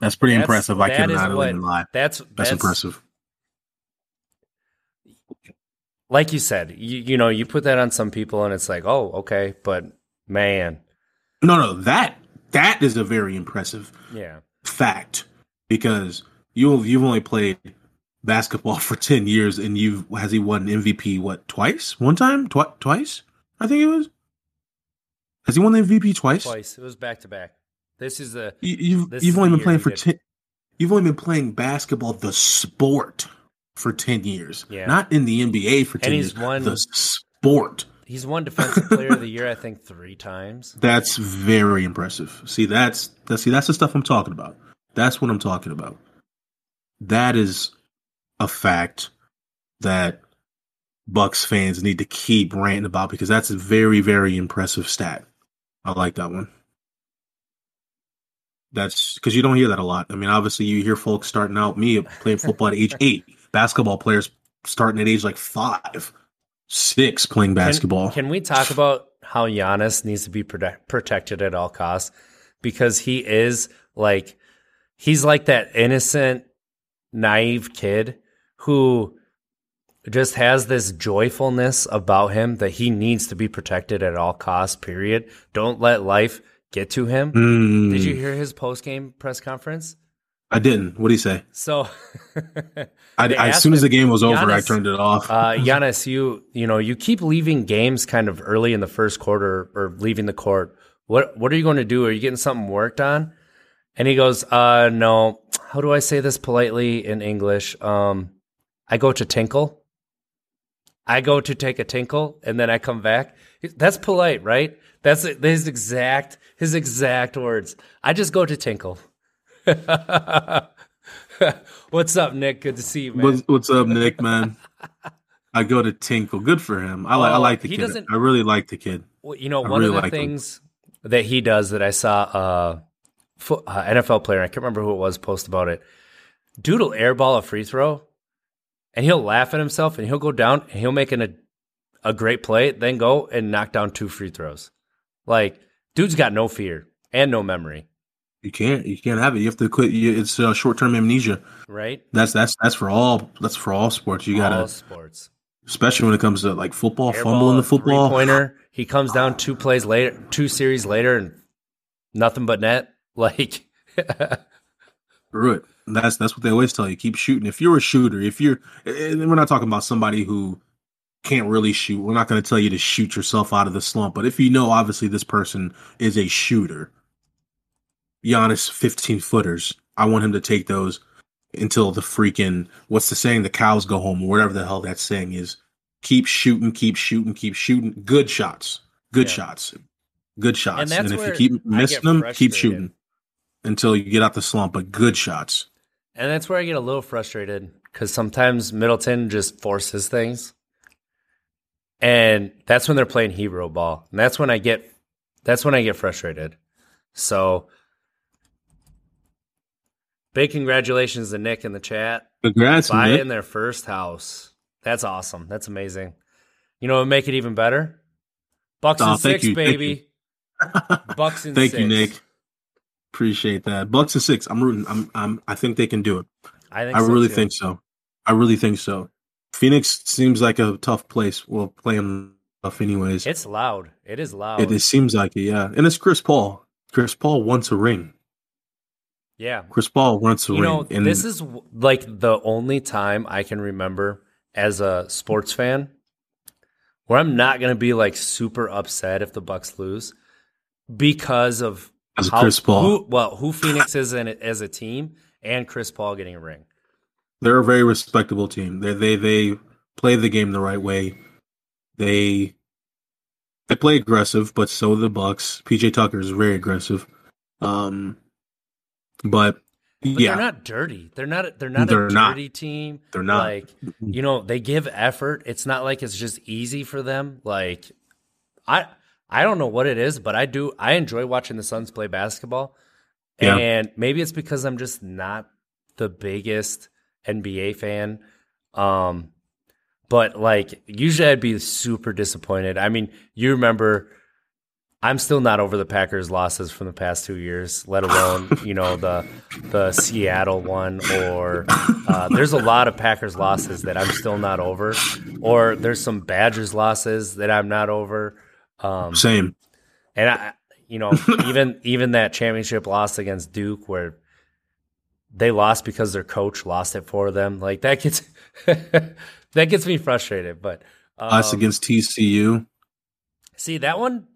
That's pretty That's- impressive. I that cannot even lie. that's That's, that's impressive. Like you said, you you know, you put that on some people and it's like, oh, okay, but man, No, no, that that is a very impressive yeah, fact because you've you've only played basketball (laughs) for ten years and you've has he won MVP what twice? One time? Twi- twice? I think it was. Has he won the MVP twice? twice. It was back to back. This is the You, you've you've only been playing for ten. You've only been playing basketball, the sport, for ten years. Yeah. Not in the NBA for ten he's years. won- the sport. he's won defensive player of the year, I think, three times. (laughs) That's very impressive. See, that's that's see, that's the stuff I'm talking about. That's what I'm talking about. That is a fact that Bucks fans need to keep ranting about because that's a very, very impressive stat. I like that one. That's because you don't hear that a lot. I mean, obviously, you hear folks starting out. Me playing football at age (laughs) eight, basketball players starting at age like five, six playing Can- basketball. Can, we talk about how Giannis needs to be protect, protected at all costs? Because he is like, he's like that innocent, naive kid who just has this joyfulness about him that he needs to be protected at all costs, period. Don't let life get to him. Mm, Did you hear his post game press conference? I didn't. What do you say? So, I, (laughs) I- as soon as the game was over, I turned it off. uh, Giannis, you you know you keep leaving games kind of early in the first quarter or leaving the court. What what are you going to do? Are you getting something worked on? And he goes, uh, no. How do I say this politely in English? Um, I go to tinkle. I go to take a tinkle and then I come back. That's polite, right? That's his exact his exact words. I just go to tinkle. (laughs) what's up, Nick? Good to see you, man. What's, what's up, Nick? Man, (laughs) I go to tinkle. Good for him. I like. I Oh, like the he kid. doesn't- I really like the kid. Well, you know, I one really of the like him. things that he does that I saw uh, uh, NFL player, I can't remember who it was, post about it. Dude will airball a free throw, and he'll laugh at himself, and he'll go down, and he'll make an, a a great play, then go and knock down two free throws. Like, dude's got no fear and no memory, You can't. You can't have it. You have to quit. You, it's uh, short term amnesia. right? That's that's that's for all. That's for all sports. You gotta, All sports. especially when it comes to like football, Airball, fumbling the football. pointer. He comes down two plays later, two series later, and nothing but net. (laughs) Like, Screw it. That's that's what they always tell you. Keep shooting. If you're a shooter, if you're, and we're not talking about somebody who can't really shoot. We're not going to tell you to shoot yourself out of the slump. But if you know, obviously, this person is a shooter. Giannis, fifteen footers. I want him to take those until the freaking what's the saying? The cows go home, or whatever the hell that saying is. Keep shooting, keep shooting, keep shooting. Good shots, good Yeah. shots, good shots. And And, if you keep missing them, keep shooting until you get out the slump. But good shots. And that's where I get a little frustrated because sometimes Middleton just forces things. And that's when they're playing hero ball. And that's when I get that's when I get frustrated. So big congratulations to Nick in the chat. Congrats, Buying Nick. their first house. That's awesome. That's amazing. You know what make it even better? Bucks Oh, and six, you, baby. (laughs) (laughs) Bucks and Thank six. you, Nick. Appreciate that. Bucks and six. I'm rooting. I'm. I'm. I think they can do it. I think I so, really too. think so. I really think so. Phoenix seems like a tough place. We'll play them tough anyways. it's loud. It is loud. It, it seems like it, yeah. And it's Chris Paul. Chris Paul wants a ring. Yeah. Chris Paul wants a you ring. know, and this is like the only time I can remember as a sports fan where I'm not going to be like super upset if the Bucks lose because of As how Chris Paul. Who, well, who Phoenix is in it as a team and Chris Paul getting a ring. they're a very respectable team. They they they play the game the right way. They they play aggressive, but so the Bucks. PJ Tucker is very aggressive. Um, but, But yeah, they're not dirty. They're not. They're not They're a not. dirty team. They're not. Like you know, they give effort. It's not like it's just easy for them. Like I, I don't know what it is, but I do. I enjoy watching the Suns play basketball, Yeah. and maybe it's because I'm just not the biggest NBA fan. Um, but like usually I'd be super disappointed. I mean, you remember. I'm still not over the Packers' losses from the past two years, let alone (laughs) you know the the Seattle one or uh, there's a lot of Packers losses that I'm still not over, or there's some Badgers losses that I'm not over. Um, same. and I, you know, (laughs) even even that championship loss against Duke where they lost because their coach lost it for them, like that gets (laughs) that gets me frustrated. But um, Us against TCU see that one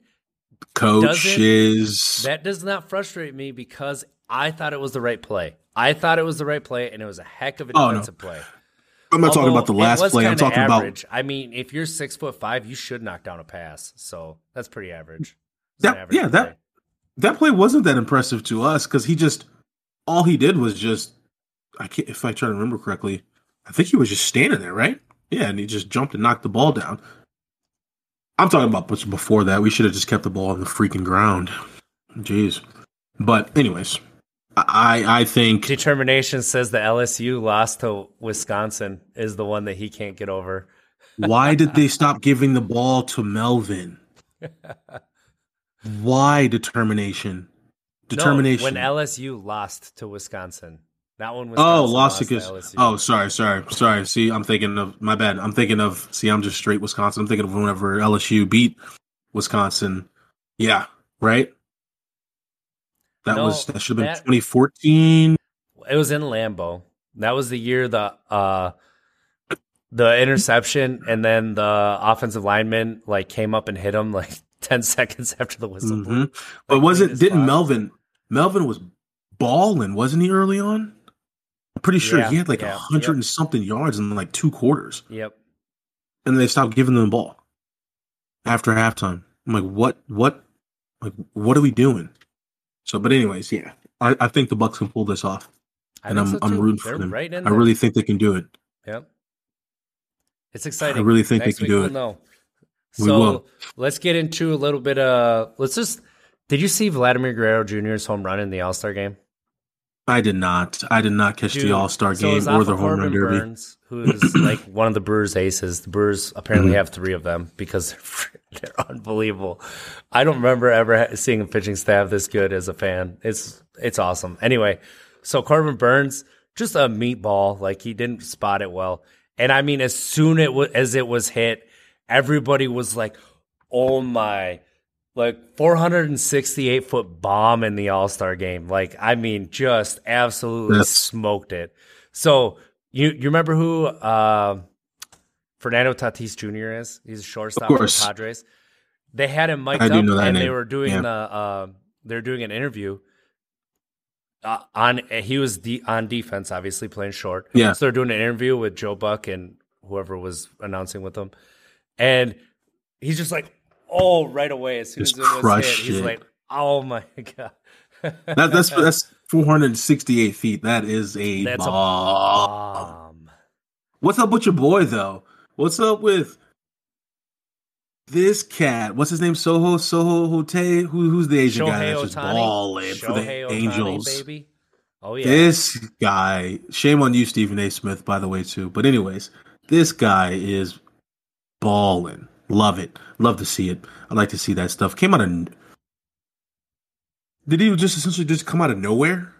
coaches. That does not frustrate me because I thought it was the right play. I thought it was the right play, and it was a heck of a Oh, no. defensive play. I'm not talking about the last play. I'm talking average. about I mean, if you're six foot five, you should knock down a pass. So that's pretty average. That- average yeah, that- that play wasn't that impressive to us because he just all he did was just I can't, if I try to remember correctly, I think he was just standing there, right? Yeah, and he just jumped and knocked the ball down. I'm talking about before that. We should have just kept the ball on the freaking ground. Jeez. But anyways, I I think Determination says the LSU loss to Wisconsin is the one that he can't get over. (laughs) why did they stop giving the ball to Melvin? (laughs) Why determination? Determination. No, when LSU lost to Wisconsin, not was Oh, lost to. Oh, sorry, sorry, sorry. See, I'm thinking of my bad. I'm thinking of. See, I'm just straight Wisconsin. I'm thinking of whenever LSU beat Wisconsin. Yeah, right. That No, was that should have been that- 2014. It was in Lambeau. That was the year the uh the interception and then the offensive lineman like came up and hit him like (laughs) 10 seconds after the whistle blew. Mhm. But Like, wasn't didn't. Melvin? Melvin was balling, wasn't he early on? Pretty sure Yeah, he had like a yeah, hundred yep. and something yards in like two quarters. Yep. and they stopped giving them the ball after halftime. I'm like, what, what, like, what are we doing? So, but anyways, yeah, I, I think the Bucks can pull this off, I and I'm so I'm rooting They're for them. Right I there. really think they can do it. Yep. It's exciting. I really think they can do we'll it. know. We So will. let's get into a little bit. of let's just. Did you see Vladimir Guerrero Jr.'s home run in the All Star game? I did not. I did not catch Dude, the All Star so game or the home run derby. Burnes, who's (clears throat) like one of the Brewers' aces. The Brewers apparently Mhm. have three of them because (laughs) they're unbelievable. I don't remember ever seeing a pitching staff this good as a fan. It's it's awesome. Anyway, so Corbin Burnes, just a meatball. Like he didn't spot it well, and I mean, as soon it wa- as it was hit, everybody was like, "Oh my!" Like 468 foot bomb in the All Star game. Like, I mean, just absolutely Yes. smoked it. So you you remember who uh, Fernando Tatis Jr. is? He's a shortstop for the. Padres. They had him mic'd I up, and they were doing Yeah. the uh, they're doing an interview. Uh, on he was de- on defense, obviously playing short. Yeah. So they're doing an interview with Joe Buck and whoever was announcing with them, and he's just like, oh, right away as soon Just as it was hit, he's it. like, oh my (laughs) god. That, that's that's 468 feet. That is a That's a bomb. bomb. What's up with your boy though? What's up with this cat? What's his name? Soho Soho Hote? Who who's the Asian guy that's just Ohtani, balling for the Shohei Angels? baby. Oh yeah. This guy, shame on you, Stephen A. Smith, by the way, too. But anyways, this guy is balling. Love it. Love to see it. I like to see that stuff. Came out of. Did he just essentially just come out of nowhere?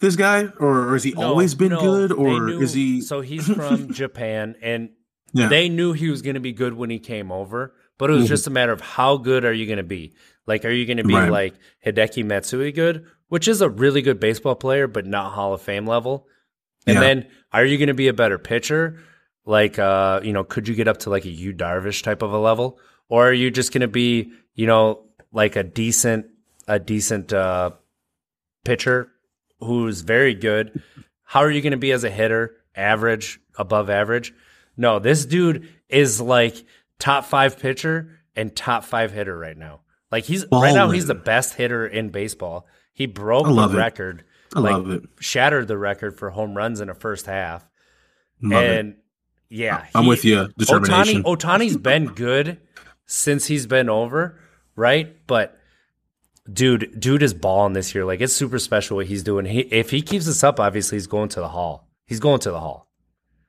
This guy, or, or has he No, always been no, good, or knew- is he? (laughs) So he's from (laughs) Japan, and yeah, they knew he was going to be good when he came over, but it was Mhm. just a matter of how good are you going to be? Like, are you going to be Right. like Hideki Matsui good, which is a really good baseball player, but not Hall of Fame level? And Yeah. then are you going to be a better pitcher? Like, uh, you know, could you get up to like a Yu Darvish type of a level, or are you just going to be, you know, like a decent, a decent uh, pitcher who's very good? How are you going to be as a hitter? Average, above average? No, this dude is like top five pitcher and top five hitter right now. Like he's right now, he's the best hitter in baseball. He broke the it. record. I like, love it. Shattered the record for home runs in a first half. Love it. Yeah, I'm he- with you. Determination. Ohtani Ohtani's been good since he's been over, right? But dude, dude is balling this year. Like it's super special what he's doing. He if he keeps this up, obviously he's going to the hall. He's going to the hall.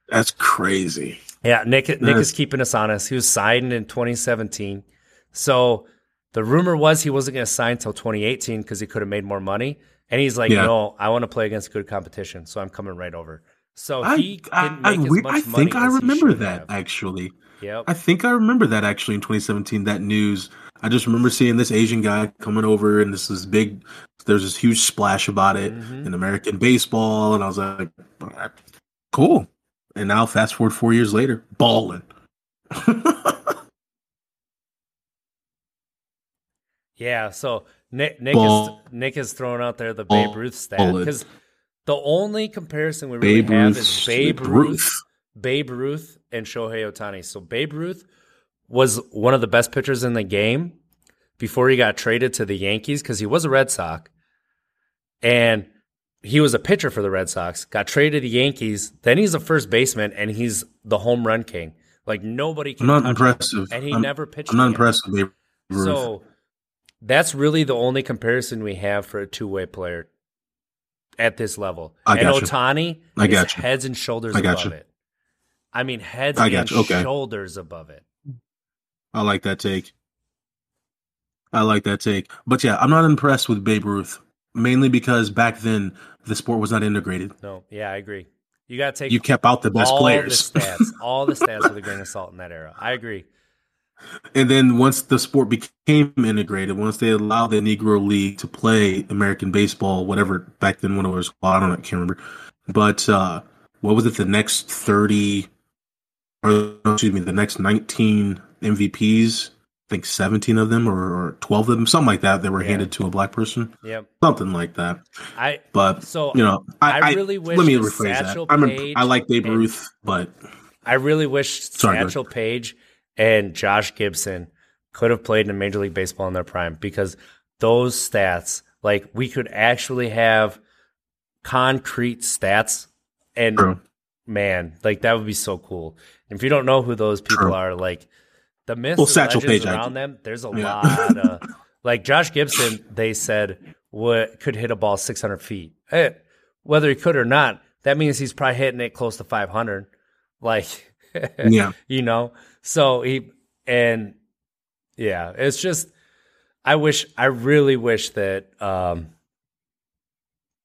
That's crazy. Yeah, Nick Nick is keeping us honest. He was signed in 2017. So the rumor was he wasn't going to sign until 2018 because he could have made more money. And he's like, Yeah. no, I want to play against good competition, so I'm coming right over. So I he I, I, we- I think I remember that have. actually. Yep. I think I remember that actually in 2017. That news. I just remember seeing this Asian guy coming over, and this is big. There's this huge splash about it Mhm. in American baseball, and I was like, cool. And now, fast forward four years later, balling. (laughs) Yeah, so Nick Nick Ball- is Nick is throwing out there the Babe Ruth stat because the only comparison we really Babe have Ruth. is Babe Ruth, Babe Ruth, and Shohei Ohtani. So Babe Ruth was one of the best pitchers in the game before he got traded to the Yankees because he was a Red Sox, and he was a pitcher for the Red Sox. Got traded to the Yankees. Then he's a first baseman, and he's the home run king. Like nobody can. I'm not touch him. and he I'm, never pitched. I'm not again. impressed with Babe Ruth. So that's really the only comparison we have for a two way player at this level. I and. Ohtani I is gotcha. heads and shoulders I above gotcha. it. I mean, heads I and gotcha. Okay. shoulders above it. I like that take. I like that take. But yeah, I'm not impressed with Babe Ruth, mainly because back then the sport was not integrated. No, yeah, I agree. You got to take You kept out the best all players. the stats, all the stats with a grain of salt in that era. I agree. And then once the sport became integrated, once they allowed the Negro League to play American baseball, whatever back then when it was, well, I don't know, I can't remember. But uh, what was it? The next thirty, or excuse me, the next nineteen MVPs. I think seventeen of them or, or twelve of them, something like that. They were Yeah. handed to a black person, Yep. something like that. I But so you know, I, I I really wish let me rephrase that. I'm imp- I like Babe Ruth, but I really wish Sorry, Satchel Paige and Josh Gibson could have played in Major League Baseball in their prime because those stats, like we could actually have concrete stats and True. man, like that would be so cool. And if you don't know who those people True. are, like the myths Well, and Satchel legends Paige, around them, there's a Yeah. lot of (laughs) like Josh Gibson. They said would could hit a ball 600 feet. Eh, whether he could or not, that means he's probably hitting it close to 500. Like, (laughs) Yeah. you know. So he and yeah, it's just I wish I really wish that um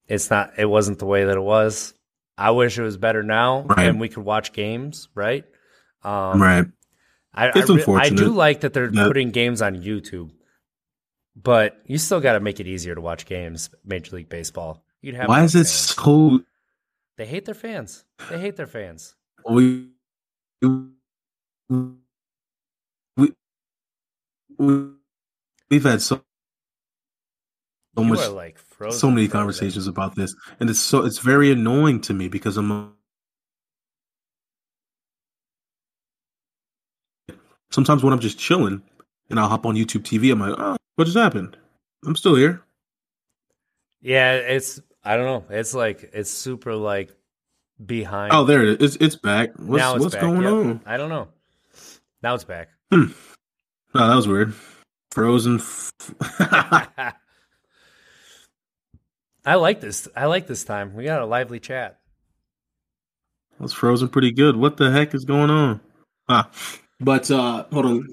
it's not it wasn't the way that it was. I wish it was better now Right. and we could watch games, right? Um right. I, It's I, re- I do like that they're that- putting games on YouTube. But you still got to make it easier to watch games, Major League Baseball. You'd have Why is it fans. so? They hate their fans. They hate their fans. We we we we've had so so you much like frozen. so many frozen. conversations about this, and it's so it's very annoying to me because I'm. Sometimes when I'm just chilling, and I'll hop on YouTube TV, I'm like, "Oh, what just happened? I'm still here." Yeah, it's I don't know. It's like it's super like behind. Oh, there it is. It's, it's back. What's now it's what's back. going Yep. on? I don't know. Now it's back. Oh, that was weird. Frozen. F- (laughs) I like this. I like this time. We got a lively chat. was frozen pretty good. What the heck is going on? Ah, but uh, hold on.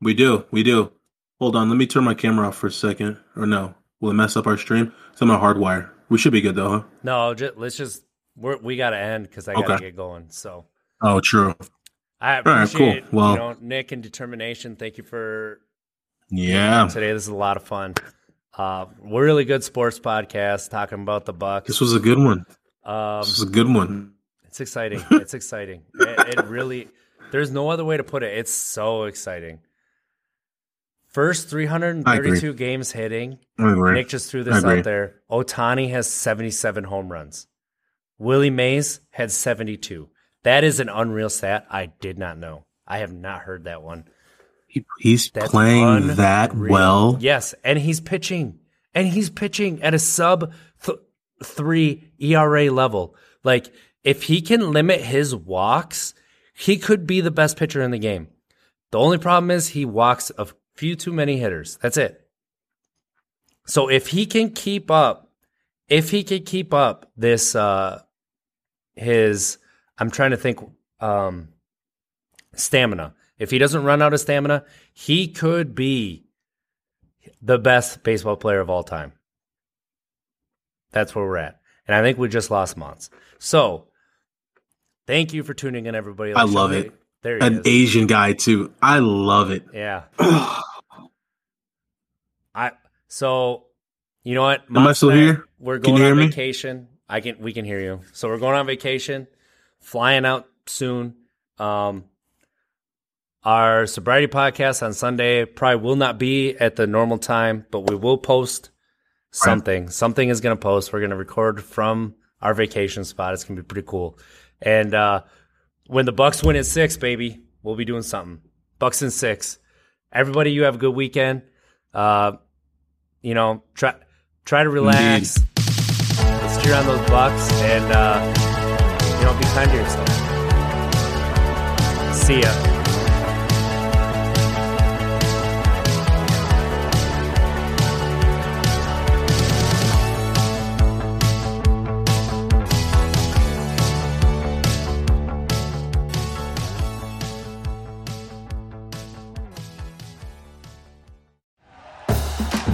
We do, we do. Hold on. Let me turn my camera off for a second. Or no, will it mess up our stream? It's on my hardwire. We should be good though, huh? No, just, let's just we're, we got to end because I got to Okay. get going. So Oh, true. I right, cool. appreciate Well- you know Nick and determination. Thank you for Yeah, today. This is a lot of fun. Uh, we're really good sports podcast talking about the Bucks. this was a good one. Um, This was a good one. It's exciting. (laughs) It's exciting. It, it really. There's no other way to put it. It's so exciting. First 332 games hitting. Nick just threw this out there. Ohtani has 77 home runs. Willie Mays had 72. That is an unreal stat. I did not know. I have not heard that one. He- he's That's playing that well. Yes, and he's pitching, and he's pitching at a sub th- three ERA level. Like if he can limit his walks, he could be the best pitcher in the game. The only problem is he walks a few too many hitters. That's it. So if he can keep up, if he can keep up this, uh, his, I'm trying to think, um, stamina. If he doesn't run out of stamina, he could be the best baseball player of all time. That's where we're at. And I think we just lost Mons. So thank you for tuning in, everybody. I love it. There he An is. Asian guy too. I love it. Yeah. (sighs) I so you know what? Am I still here? We're Can going you on hear me? vacation. I can we can hear you. So we're going on vacation, flying out soon. Um our sobriety podcast on Sunday probably will not be at the normal time, but we will post something. Something is going to post. We're going to record from our vacation spot. It's going to be pretty cool. And uh, when the Bucks win in six, baby, we'll be doing something. Bucks in six. Everybody, you have a good weekend. Uh, you know, try try to relax. Let's cheer on those Bucks, and uh, you know, be kind to yourself. See ya.